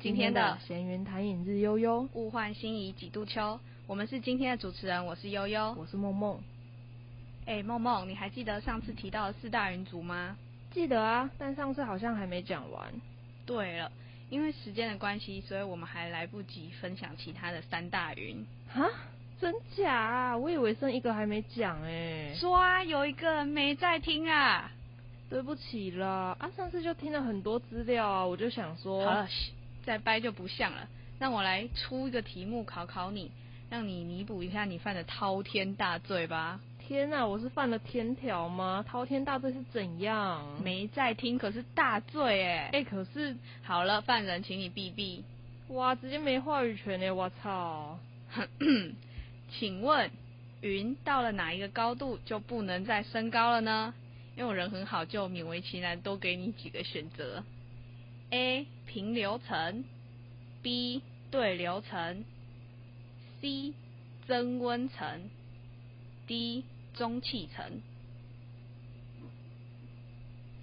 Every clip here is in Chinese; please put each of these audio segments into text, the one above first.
今天的闲云谈影日悠悠，物换星移几度秋。我们是今天的主持人，我是悠悠，我是梦梦。哎，梦梦，你还记得上次提到的四大云族吗？记得啊，但上次好像还没讲完。对了，因为时间的关系，所以我们还来不及分享其他的三大云。哈？真假？啊？我以为剩一个还没讲哎。说啊，有一个人没在听啊。对不起了，啊，上次就听了很多资料啊，我就想说，好了，再掰就不像了。让我来出一个题目考考你，让你弥补一下你犯的滔天大罪吧。天哪，我是犯了天条吗？滔天大罪是怎样？没在听，可是大罪哎。哎，可是好了，犯人，请你闭闭。哇，直接没话语权哎，我操。请问，云到了哪一个高度就不能再升高了呢？因为我人很好，就勉为其难多给你几个选择：A 平流层，B 对流层，C 增温层，D 中气层。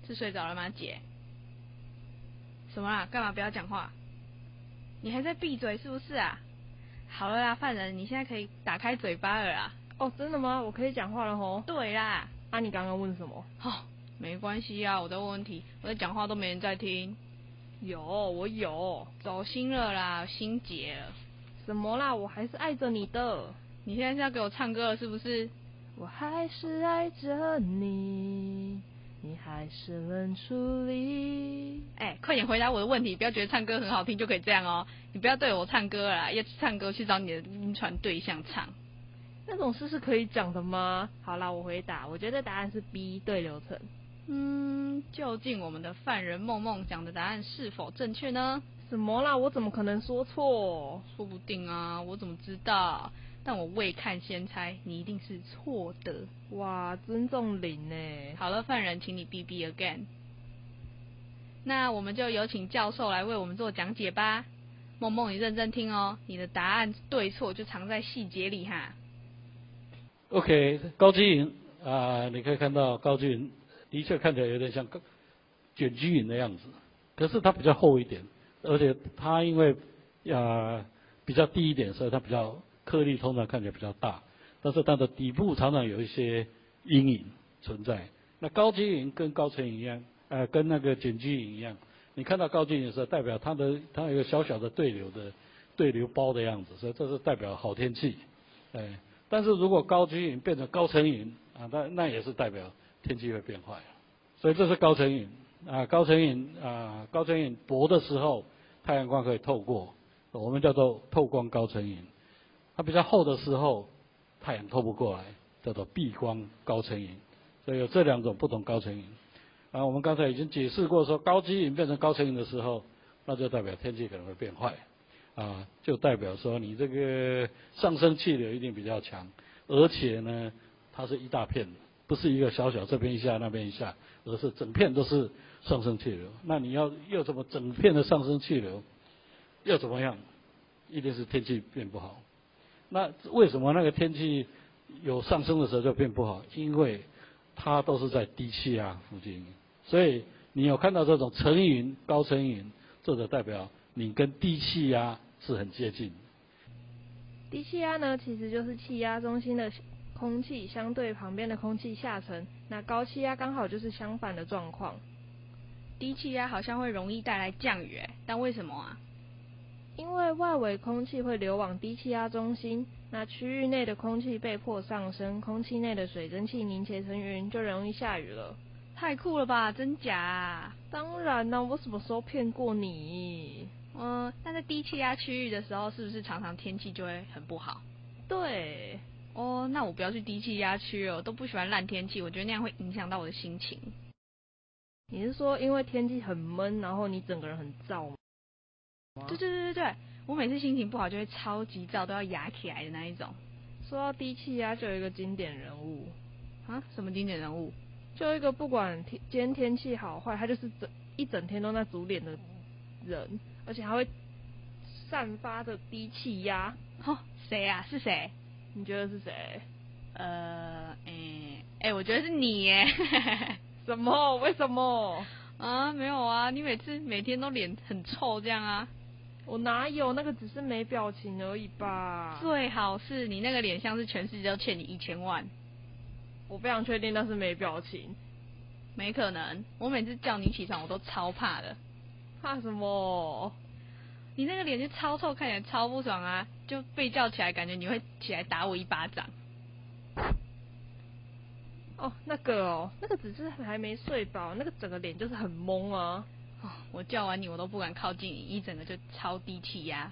是睡着了吗，姐？什么啦？干嘛不要讲话？你还在闭嘴是不是啊？好了啦，犯人，你现在可以打开嘴巴了啦。哦，真的吗？我可以讲话了吼。对啦。那你刚刚问什么？好，没关系啊，我在问问题，我在讲话都没人在听。有，我有，走心了啦，心结了。什么啦？我还是爱着你的。你现在是要给我唱歌了是不是？我还是爱着你，你还是冷处理。哎，快点回答我的问题，不要觉得唱歌很好听就可以这样哦。你不要对我唱歌啦，要唱歌去找你的晕船对象唱。那种事是可以讲的吗？好啦，我回答，我觉得答案是 B 对流程。嗯，究竟我们的犯人梦梦讲的答案是否正确呢？什么啦？我怎么可能说错？说不定啊，我怎么知道？但我未看先猜，你一定是错的。哇，尊重零呢。好了，犯人，请你 B B again。那我们就有请教授来为我们做讲解吧。梦梦，你认真听哦，你的答案对错就藏在细节里哈。OK，高积云啊，你可以看到高积云的确看起来有点像卷积云的样子，可是它比较厚一点，而且它因为啊比较低一点，所以它比较颗粒通常看起来比较大，但是它的底部常常有一些阴影存在。那高积云跟高层云一样，呃，跟那个卷积云一样，你看到高积云的时候，代表它的它有个小小的对流的对流包的样子，所以这是代表好天气，哎。但是如果高积云变成高层云啊，那那也是代表天气会变坏，所以这是高层云啊，高层云啊，高层云薄的时候太阳光可以透过，我们叫做透光高层云；它比较厚的时候太阳透不过来，叫做避光高层云。所以有这两种不同高层云啊，我们刚才已经解释过，说高积云变成高层云的时候，那就代表天气可能会变坏。啊，就代表说你这个上升气流一定比较强，而且呢，它是一大片的，不是一个小小这边一下那边一下，而是整片都是上升气流。那你要要怎么整片的上升气流，要怎么样？一定是天气变不好。那为什么那个天气有上升的时候就变不好？因为它都是在低气压附近，所以你有看到这种层云、高层云，这就代表你跟低气压。是很接近。低气压呢，其实就是气压中心的空气相对旁边的空气下沉。那高气压刚好就是相反的状况。低气压好像会容易带来降雨，但为什么啊？因为外围空气会流往低气压中心，那区域内的空气被迫上升，空气内的水蒸气凝结成云，就容易下雨了。太酷了吧？真假？当然啦，我什么时候骗过你？嗯，那在低气压区域的时候，是不是常常天气就会很不好？对，哦，那我不要去低气压区哦，都不喜欢烂天气，我觉得那样会影响到我的心情。你是说因为天气很闷，然后你整个人很燥吗？对对对对对，我每次心情不好就会超级燥，都要压起来的那一种。说到低气压，就有一个经典人物啊，什么经典人物？就一个不管天今天天气好坏，他就是整一整天都在煮脸的人。而且还会散发着低气压，吼，谁啊？是谁？你觉得是谁？呃，哎，哎，我觉得是你耶。什么？为什么？啊，没有啊，你每次每天都脸很臭这样啊？我哪有？那个只是没表情而已吧。最好是你那个脸像是全世界都欠你一千万。我非常确定那是没表情。没可能，我每次叫你起床我都超怕的。怕什么？你那个脸就超臭，看起来超不爽啊！就被叫起来，感觉你会起来打我一巴掌。哦，那个哦，那个只是还没睡饱，那个整个脸就是很懵啊。哦，我叫完你，我都不敢靠近你，一整个就超低气压。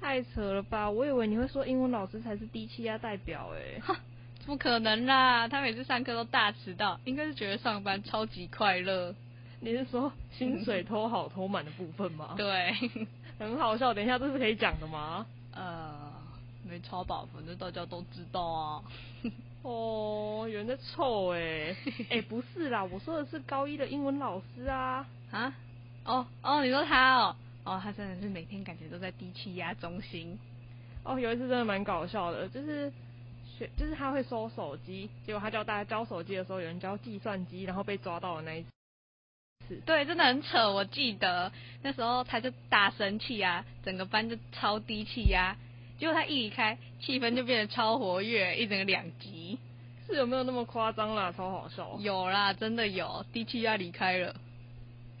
太扯了吧！我以为你会说英文老师才是低气压代表哎。哈，不可能啦！他每次上课都大迟到，应该是觉得上班超级快乐。你是说薪水偷好偷满的部分吗？对，很好笑。等一下，这是可以讲的吗？呃，没超吧，反正大家都知道啊。哦，有人在臭哎！哎，不是啦，我说的是高一的英文老师啊。啊？哦哦，你说他哦？哦，他真的是每天感觉都在低气压中心。哦，有一次真的蛮搞笑的，就是学，就是他会收手机，结果他教大家交手机的时候，有人交计算机，然后被抓到了那一次。对，真的很扯。我记得那时候他就大生气啊，整个班就超低气压。结果他一离开，气氛就变得超活跃，一整个两极。是有没有那么夸张啦？超好笑。有啦，真的有，低气压离开了。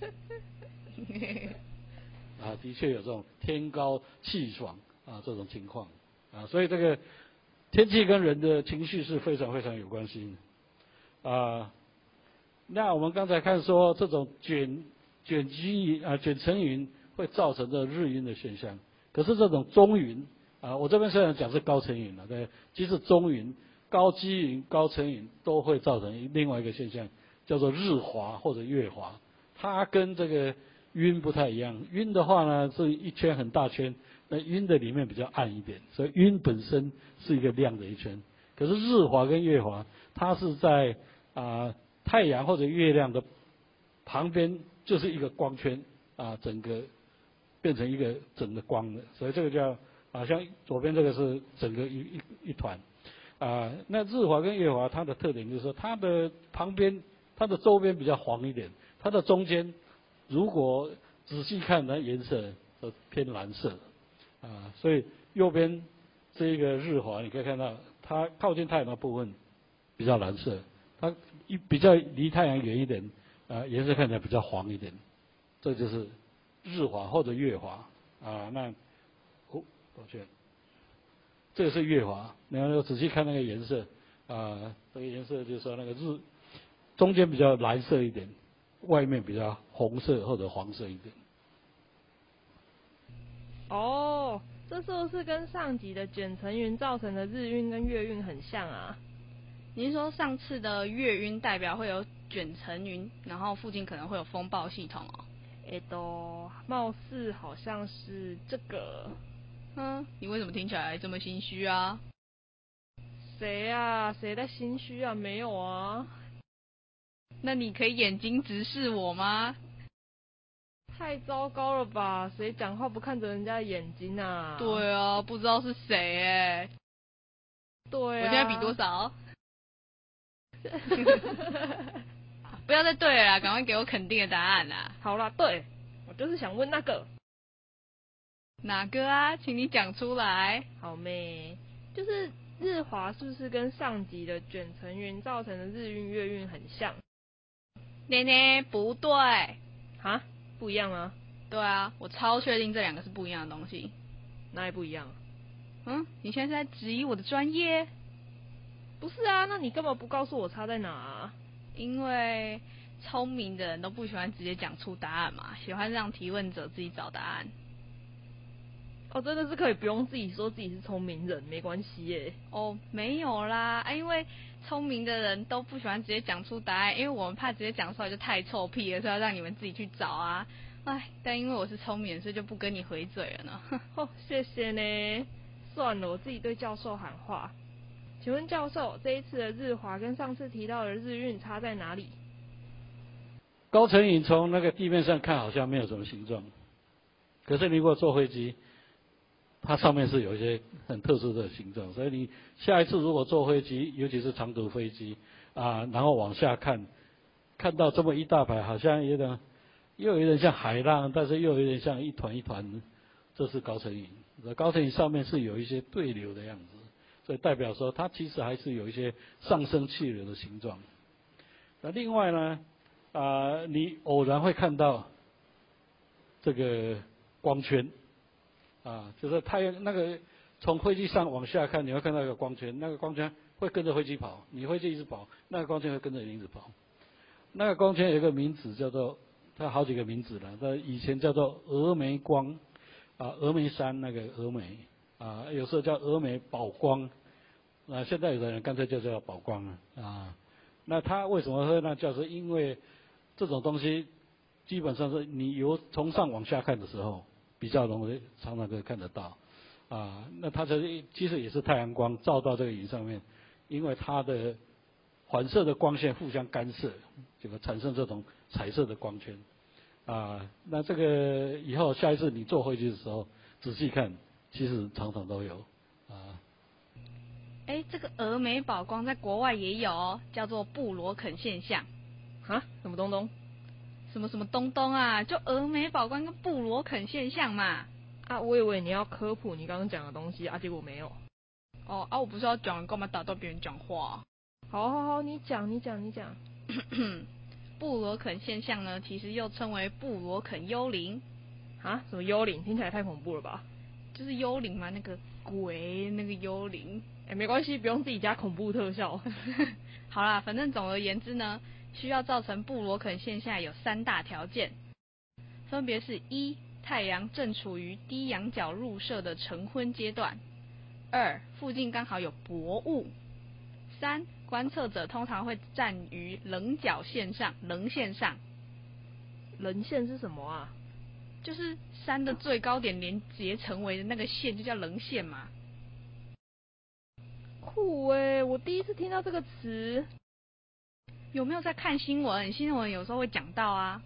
啊，的确有这种天高气爽啊这种情况啊，所以这个天气跟人的情绪是非常非常有关系的啊。那我们刚才看说，这种卷卷积云啊，卷层云会造成的日晕的现象。可是这种中云啊，我这边虽然讲是高层云了，对，其实中云、高积云、高层云都会造成另外一个现象，叫做日华或者月华。它跟这个晕不太一样，晕的话呢是一圈很大圈，那晕的里面比较暗一点，所以晕本身是一个亮的一圈。可是日华跟月华，它是在啊。太阳或者月亮的旁边就是一个光圈啊，整个变成一个整个光的，所以这个叫啊，像左边这个是整个一一一团啊。那日华跟月华它的特点就是，它的旁边、它的周边比较黄一点，它的中间如果仔细看，它颜色是偏蓝色啊。所以右边这一个日华，你可以看到它靠近太阳的部分比较蓝色。它一比较离太阳远一点，啊，颜色看起来比较黄一点，这就是日华或者月华啊。那哦，抱歉，这个是月华。你要仔细看那个颜色啊，这个颜色就是说那个日中间比较蓝色一点，外面比较红色或者黄色一点。哦，这是不是跟上集的卷层云造成的日晕跟月晕很像啊？您说上次的月晕代表会有卷层云，然后附近可能会有风暴系统哦。哎，都貌似好像是这个。嗯，你为什么听起来这么心虚啊？谁啊？谁在心虚啊？没有啊。那你可以眼睛直视我吗？太糟糕了吧？谁讲话不看着人家的眼睛啊？对啊，不知道是谁哎。对啊。我现在比多少？不要再对了，赶快给我肯定的答案啦！好啦，对，我就是想问那个哪个啊，请你讲出来。好妹，就是日华是不是跟上集的卷层云造成的日晕月晕很像？奶奶不对，啊，不一样啊？对啊，我超确定这两个是不一样的东西。哪里不一样？嗯，你现在是在质疑我的专业？不是啊，那你根本不告诉我差在哪？啊？因为聪明的人都不喜欢直接讲出答案嘛，喜欢让提问者自己找答案。哦，真的是可以不用自己说自己是聪明人，没关系耶。哦，没有啦，啊，因为聪明的人都不喜欢直接讲出答案，因为我们怕直接讲出来就太臭屁了，所以要让你们自己去找啊。哎，但因为我是聪明人，所以就不跟你回嘴了呢。哦，谢谢呢。算了，我自己对教授喊话。请问教授，这一次的日华跟上次提到的日晕差在哪里？高层云从那个地面上看好像没有什么形状，可是你如果坐飞机，它上面是有一些很特殊的形状，所以你下一次如果坐飞机，尤其是长途飞机啊，然后往下看，看到这么一大排，好像有点又有点像海浪，但是又有点像一团一团，这是高层云。高层云上面是有一些对流的样子，所以代表说它其实还是有一些上升气流的形状。那另外呢，啊，你偶然会看到这个光圈，啊，就是太阳那个从飞机上往下看，你会看到一个光圈，那个光圈会跟着飞机跑，你飞机一直跑，那个光圈会跟着你一直跑。那个光圈有个名字叫做，它好几个名字了，它以前叫做峨眉光，啊，峨眉山那个峨眉，啊，有时候叫峨眉宝光，啊，现在有的人干脆就叫宝光了，啊，那它为什么会那叫？是因为这种东西基本上是你由从上往下看的时候，比较容易常常可以看得到，啊，那它这其实也是太阳光照到这个云上面，因为它的。反射的光线互相干涉，这个产生这种彩色的光圈，啊，那这个以后下一次你坐飞机的时候仔细看，其实常常都有，啊。哎，这个峨眉宝光在国外也有，叫做布罗肯现象。啊？什么东东？什么什么东东啊？就峨眉宝光跟布罗肯现象嘛。啊，我以为你要科普你刚刚讲的东西啊，结果没有。哦啊，我不是要讲，干嘛打断别人讲话？好好好，你讲你讲你讲。布罗肯现象呢，其实又称为布罗肯幽灵。啊？什么幽灵？听起来太恐怖了吧？就是幽灵嘛，那个鬼，那个幽灵。哎，没关系，不用自己加恐怖特效。好啦，反正总而言之呢，需要造成布罗肯现象有三大条件，分别是一太阳正处于低仰角入射的晨昏阶段；二附近刚好有薄雾；三。观测者通常会站于棱角线上，棱线上。棱线是什么啊？就是山的最高点连接成为的那个线，就叫棱线嘛。酷哎，我第一次听到这个词。有没有在看新闻？新闻有时候会讲到啊。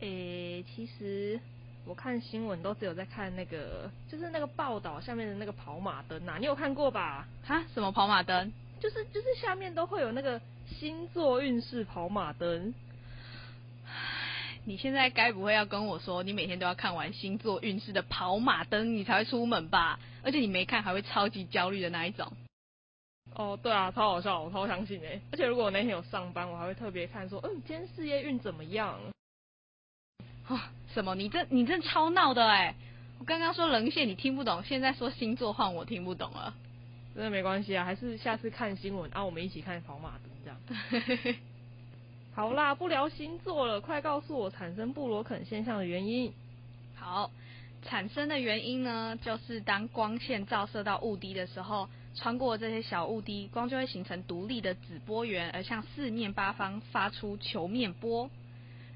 诶，其实我看新闻都只有在看那个，就是那个报道下面的那个跑马灯啊，你有看过吧？哈？什么跑马灯？就是就是下面都会有那个星座运势跑马灯。你现在该不会要跟我说，你每天都要看完星座运势的跑马灯，你才会出门吧？而且你没看还会超级焦虑的那一种。哦，对啊，超好笑，我超相信哎。而且如果我那天有上班，我还会特别看说，嗯，今天事业运怎么样？啊？什么？你这你这超闹的哎！我刚刚说棱线你听不懂，现在说星座换我听不懂了。真的没关系啊，还是下次看新闻啊，我们一起看跑马灯这样。好啦，不聊星座了，快告诉我产生布罗肯现象的原因。好，产生的原因呢，就是当光线照射到雾滴的时候，穿过这些小雾滴，光就会形成独立的子波源，而向四面八方发出球面波。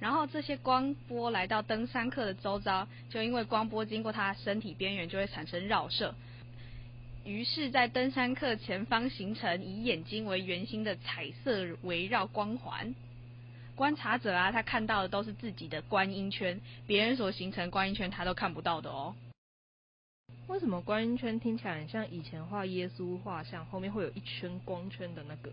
然后这些光波来到登山客的周遭，就因为光波经过他身体边缘，就会产生绕射。于是，在登山客前方形成以眼睛为圆心的彩色围绕光环。观察者啊，他看到的都是自己的观音圈，别人所形成观音圈他都看不到的哦。为什么观音圈听起来很像以前画耶稣画像后面会有一圈光圈的那个？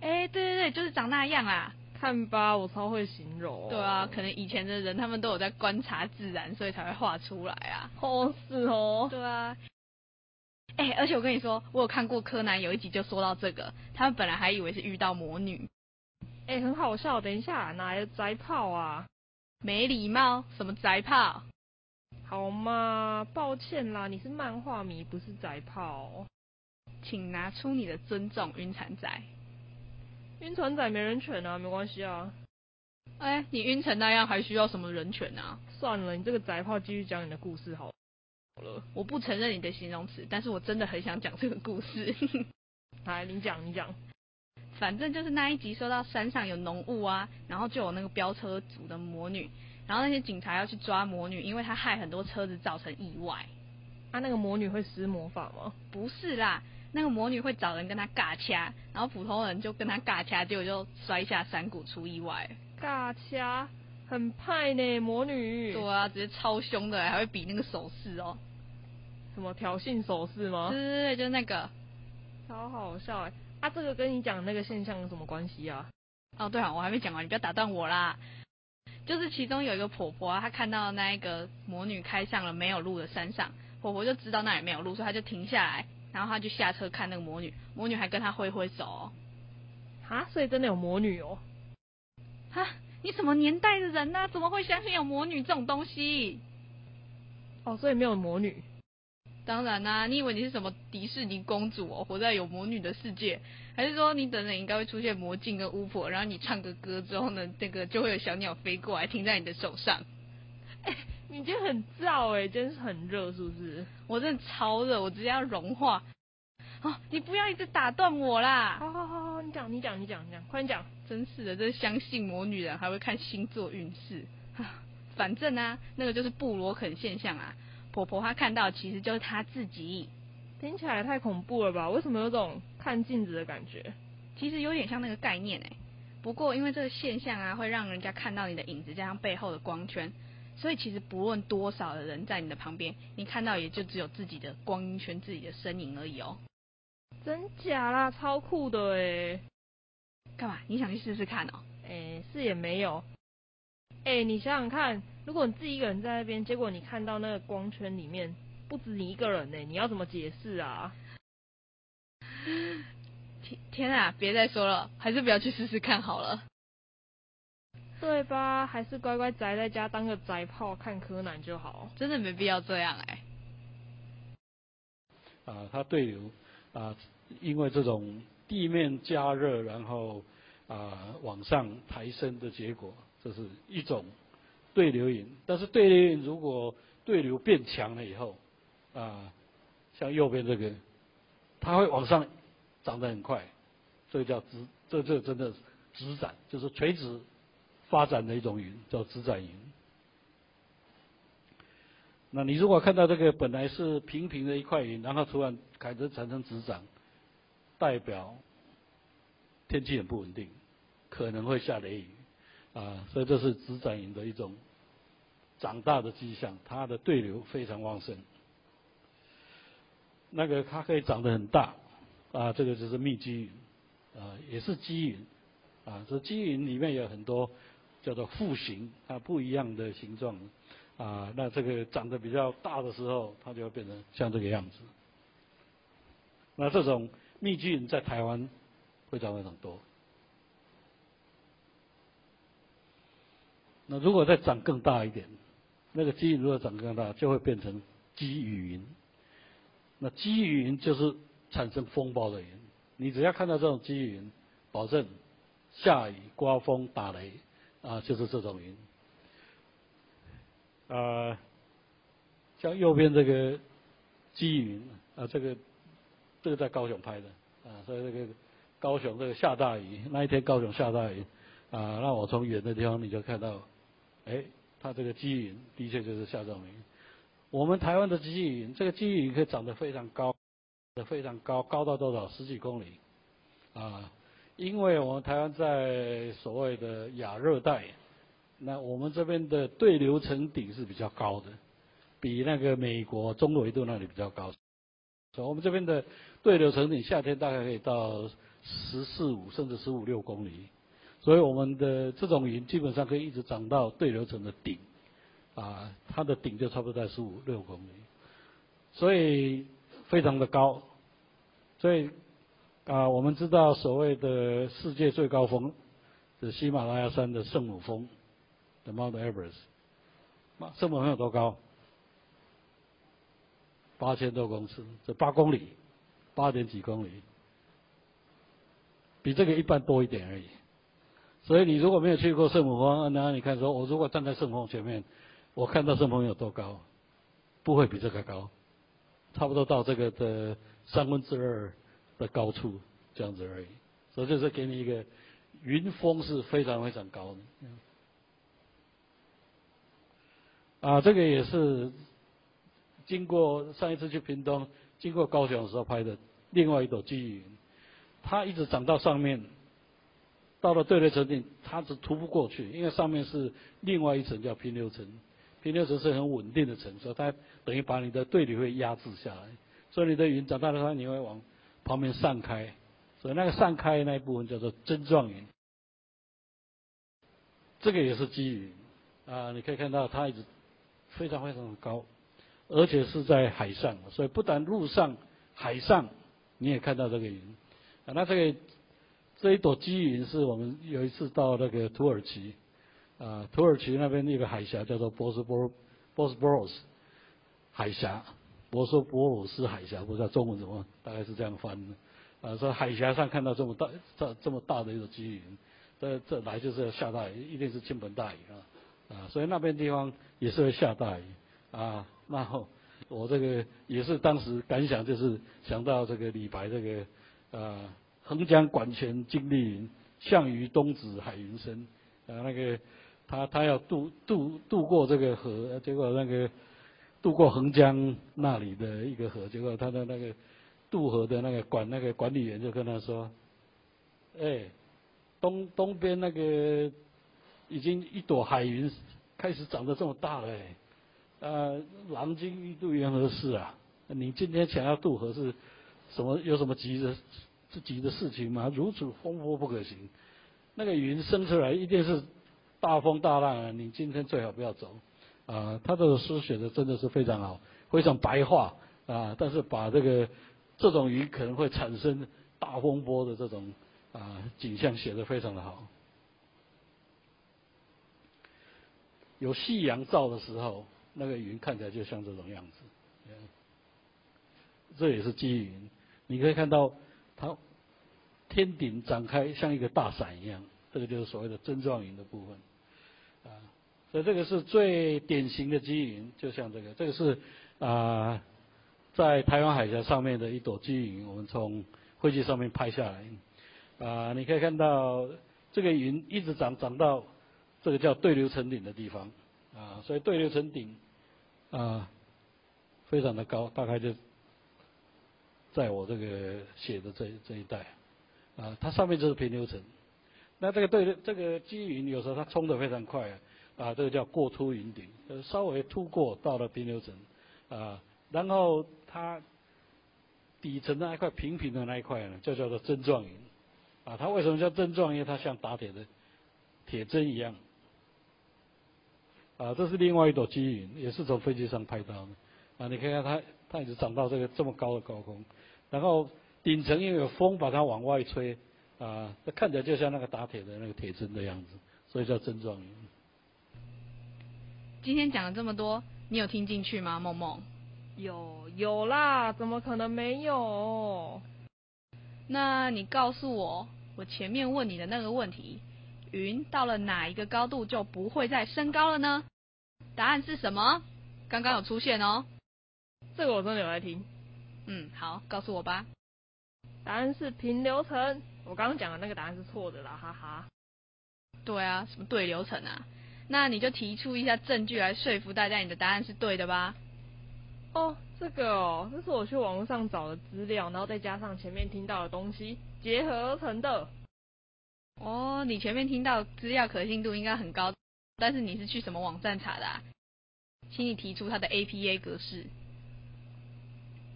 哎，对对对，就是长那样啊！看吧，我超会形容。对啊，可能以前的人他们都有在观察自然，所以才会画出来啊。哦，是哦。对啊。哎，而且我跟你说，我有看过柯南有一集就说到这个，他们本来还以为是遇到魔女，哎，很好笑。等一下，哪来的宅炮啊？没礼貌，什么宅炮？好嘛，抱歉啦，你是漫画迷，不是宅炮，请拿出你的尊重，晕船仔。晕船仔没人权啊，没关系啊。哎，你晕成那样，还需要什么人权啊？算了，你这个宅炮，继续讲你的故事好了。我不承认你的形容词，但是我真的很想讲这个故事。来，你讲，你讲。反正就是那一集说到山上有浓雾啊，然后就有那个飙车族的魔女，然后那些警察要去抓魔女，因为她害很多车子造成意外。啊，那个魔女会施魔法吗？不是啦，那个魔女会找人跟她尬掐，然后普通人就跟她尬掐，结果就摔下山谷出意外。尬掐，很派呢，魔女。对啊，直接超凶的，还会比那个手势哦。什么挑衅手势吗？对对对，就是那个，超好笑哎！啊，这个跟你讲那个现象有什么关系啊？哦，对啊，我还没讲完，你不要打断我啦。就是其中有一个婆婆啊，她看到那一个魔女开上了没有路的山上，婆婆就知道那里没有路，所以她就停下来，然后她就下车看那个魔女，魔女还跟她挥挥手、哦。哈，所以真的有魔女哦。哈，你什么年代的人呢、怎么会相信有魔女这种东西？哦，所以没有魔女。当然啦、你以为你是什么迪士尼公主哦，活在有魔女的世界？还是说你等等应该会出现魔镜跟巫婆，然后你唱个歌之后呢，那个就会有小鸟飞过来停在你的手上？你今天很燥哎，今天是很热是不是？我真的超热，我直接要融化。哦，你不要一直打断我啦！好好好好，你讲你讲你讲你讲，快点讲。真是的，这相信魔女人还会看星座运势。反正啊，那个就是布罗肯现象啊。婆婆她看到其实就是她自己，听起来太恐怖了吧？为什么有种看镜子的感觉？其实有点像那个概念哎。不过因为这个现象啊，会让人家看到你的影子加上背后的光圈，所以其实不论多少的人在你的旁边，你看到也就只有自己的光阴圈、自己的身影而已哦。真假啦，超酷的哎！干嘛？你想去试试看哦？哎，是也没有。哎，你想想看，如果你自己一个人在那边，结果你看到那个光圈里面不止你一个人呢，你要怎么解释啊？天天啊！别再说了，还是不要去试试看好了。对吧？还是乖乖宅在家当个宅炮看柯南就好。真的没必要这样哎、啊，他对流啊，因为这种地面加热，然后啊往上抬升的结果，这是一种对流引。但是对流引如果对流变强了以后，啊，像右边这个，它会往上长得很快，这个叫直，这这真的直展，就是垂直发展的一种云，叫直展云。那你如果看到这个本来是平平的一块云，然后突然开始产生直长，代表天气很不稳定，可能会下雷雨啊，所以这是直展云的一种长大的迹象，它的对流非常旺盛。那个它可以长得很大啊，这个就是密积云啊，也是积云啊，这积云里面有很多叫做复形，啊不一样的形状。啊，那这个长得比较大的时候，它就会变成像这个样子。那这种密集云在台湾会长得很多。那如果再长更大一点，那个积云如果长更大，就会变成积雨云。那积雨云就是产生风暴的云。你只要看到这种积雨云，保证下雨、刮风、打雷啊，就是这种云。啊，像右边这个积云啊，这个这个在高雄拍的啊，所以这个高雄这个下大雨，那一天高雄下大雨啊，那我从远的地方你就看到，哎，它这个积云的确就是下这种云。我们台湾的积云，这个积云可以长得非常高，的非常高，高到多少？十几公里啊，因为我们台湾在所谓的亚热带。那我们这边的对流层顶是比较高的，比那个美国中纬度那里比较高。所以我们这边的对流层顶夏天大概可以到十四五甚至十五六公里，所以我们的这种云基本上可以一直长到对流层的顶，啊，它的顶就差不多在十五六公里，所以非常的高。所以啊，我们知道所谓的世界最高峰是喜马拉雅山的圣母峰。的 Mount Everest，圣母峰有多高？八千多公尺，这八公里，八点几公里，比这个一般多一点而已。所以你如果没有去过圣母峰，那你看说，我如果站在圣峰前面，我看到圣峰有多高？不会比这个高，差不多到这个的三分之二的高处这样子而已。所以这是给你一个云峰是非常非常高的。啊，这个也是经过上一次去屏东，经过高雄的时候拍的另外一朵积云，它一直长到上面，到了对流层顶，它只突不过去，因为上面是另外一层叫平流层，平流层是很稳定的层，所以它等于把你的对流会压制下来，所以你的云长大的话，你会往旁边散开，所以那个散开那一部分叫做针状云。这个也是积云啊，你可以看到它一直非常非常的高，而且是在海上，所以不但陆上、海上你也看到这个云啊。那这个这一朵积云是我们有一次到那个土耳其啊，土耳其那边那个海峡叫做波斯波波斯波罗斯海峡，波斯波罗斯海峡，不知道中文怎么，大概是这样翻的。啊，说海峡上看到这么大、这这么大的一个积云，这这来就是要下大雨，一定是倾盆大雨啊！啊，所以那边地方也是会下大雨啊。然后我这个也是当时感想，就是想到这个李白这个啊，横江管泉惊丽云，项羽东指海云深啊，那个他他要渡渡渡过这个河，结果那个渡过横江那里的一个河，结果他的那个。渡河的那个管那个管理员就跟他说：“哎，东东边那个已经一朵海云开始长得这么大了，呃，郎君欲渡缘何事啊？你今天想要渡河是什么？有什么急的自己的事情吗？如此风波不可行。那个云生出来一定是大风大浪啊！你今天最好不要走。啊，他的诗写的真的是非常好，非常白话啊，但是把这个。这种云可能会产生大风波的这种啊景象，写得非常的好。有夕阳照的时候，那个云看起来就像这种样子。这也是积云，你可以看到它天顶展开像一个大伞一样，这个就是所谓的针状云的部分。啊，所以这个是最典型的积云，就像这个，这个是啊。在台湾海峡上面的一朵积云，我们从飞机上面拍下来，啊，你可以看到这个云一直长长到这个叫对流层顶的地方，啊，所以对流层顶啊非常的高，大概就在我这个写的这这一带，啊，它上面就是平流层，那这个对这个积云有时候它冲得非常快，啊，这个叫过突云顶，稍微突过到了平流层，啊，然后。它底层的那一块平平的那一块呢，就叫做针状云，啊，它为什么叫针状？因为它像打铁的铁针一样，啊，这是另外一朵积云，也是从飞机上拍到的，啊，你看看它，它一直长到这个这么高的高空，然后顶层因为有风把它往外吹，啊，它看起来就像那个打铁的那个铁针的样子，所以叫针状云。今天讲了这么多，你有听进去吗，梦梦？有有啦，怎么可能没有？那你告诉我，我前面问你的那个问题，云到了哪一个高度就不会再升高了呢？答案是什么？刚刚有出现哦。这个我真的有在听。嗯，好，告诉我吧。答案是平流层。我刚刚讲的那个答案是错的啦，哈哈。对啊，什么对流层啊？那你就提出一下证据来说服大家你的答案是对的吧。哦，这个哦，这是我去网络上找的资料，然后再加上前面听到的东西结合而成的。哦，你前面听到资料可信度应该很高，但是你是去什么网站查的？啊？请你提出它的 APA 格式。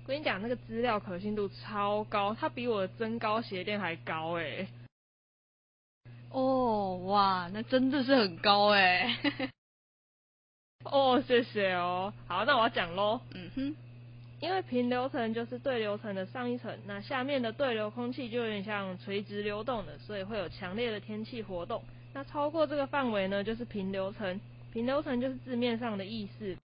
我跟你讲，那个资料可信度超高，它比我的增高鞋垫还高哎。哦，哇，那真的是很高哎。哦，谢谢哦。好，那我要讲喽。嗯哼，因为平流层就是对流层的上一层，那下面的对流空气就有点像垂直流动的，所以会有强烈的天气活动。那超过这个范围呢，就是平流层。平流层就是字面上的意思，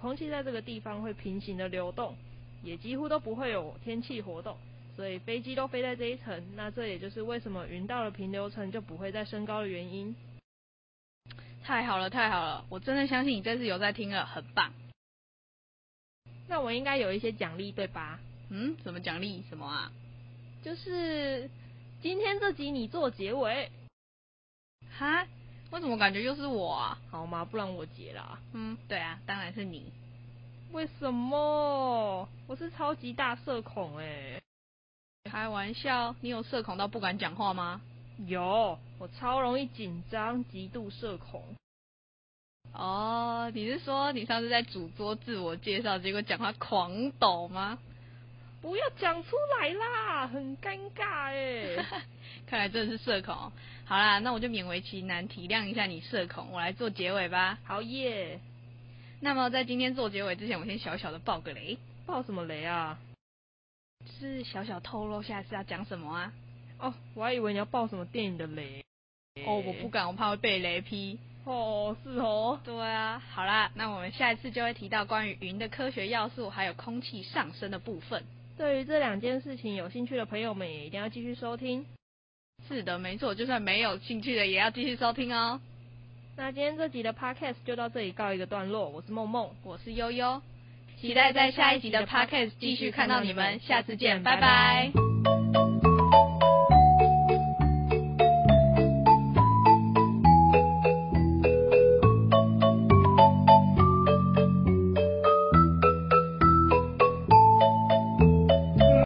空气在这个地方会平行的流动，也几乎都不会有天气活动，所以飞机都飞在这一层。那这也就是为什么云到了平流层就不会再升高的原因。太好了，太好了！我真的相信你这次有在听了，很棒。那我应该有一些奖励，对吧？嗯，什么奖励？什么啊？就是今天这集你做结尾。哈？为什么感觉又是我啊？好吗？不然我结了。嗯，对啊，当然是你。为什么？我是超级大社恐哎。开玩笑，你有社恐到不敢讲话吗？有，我超容易紧张，极度社恐。哦，你是说你上次在主桌自我介绍，结果讲话狂抖吗？不要讲出来啦，很尴尬哎。看来真的是社恐。好啦，那我就勉为其难体谅一下你社恐，我来做结尾吧。好耶。那么在今天做结尾之前，我先小小的爆个雷。爆什么雷啊？是小小透露下次要讲什么啊？哦，我还以为你要爆什么电影的雷。哦，我不敢，我怕会被雷劈。哦，是哦。对啊，好啦，那我们下一次就会提到关于云的科学要素，还有空气上升的部分。对于这两件事情有兴趣的朋友们，也一定要继续收听。是的，没错，就算没有兴趣的，也要继续收听哦。那今天这集的 podcast 就到这里告一个段落。我是梦梦，我是悠悠，期待在下一集的 podcast 继续看到你们。下次见，拜拜。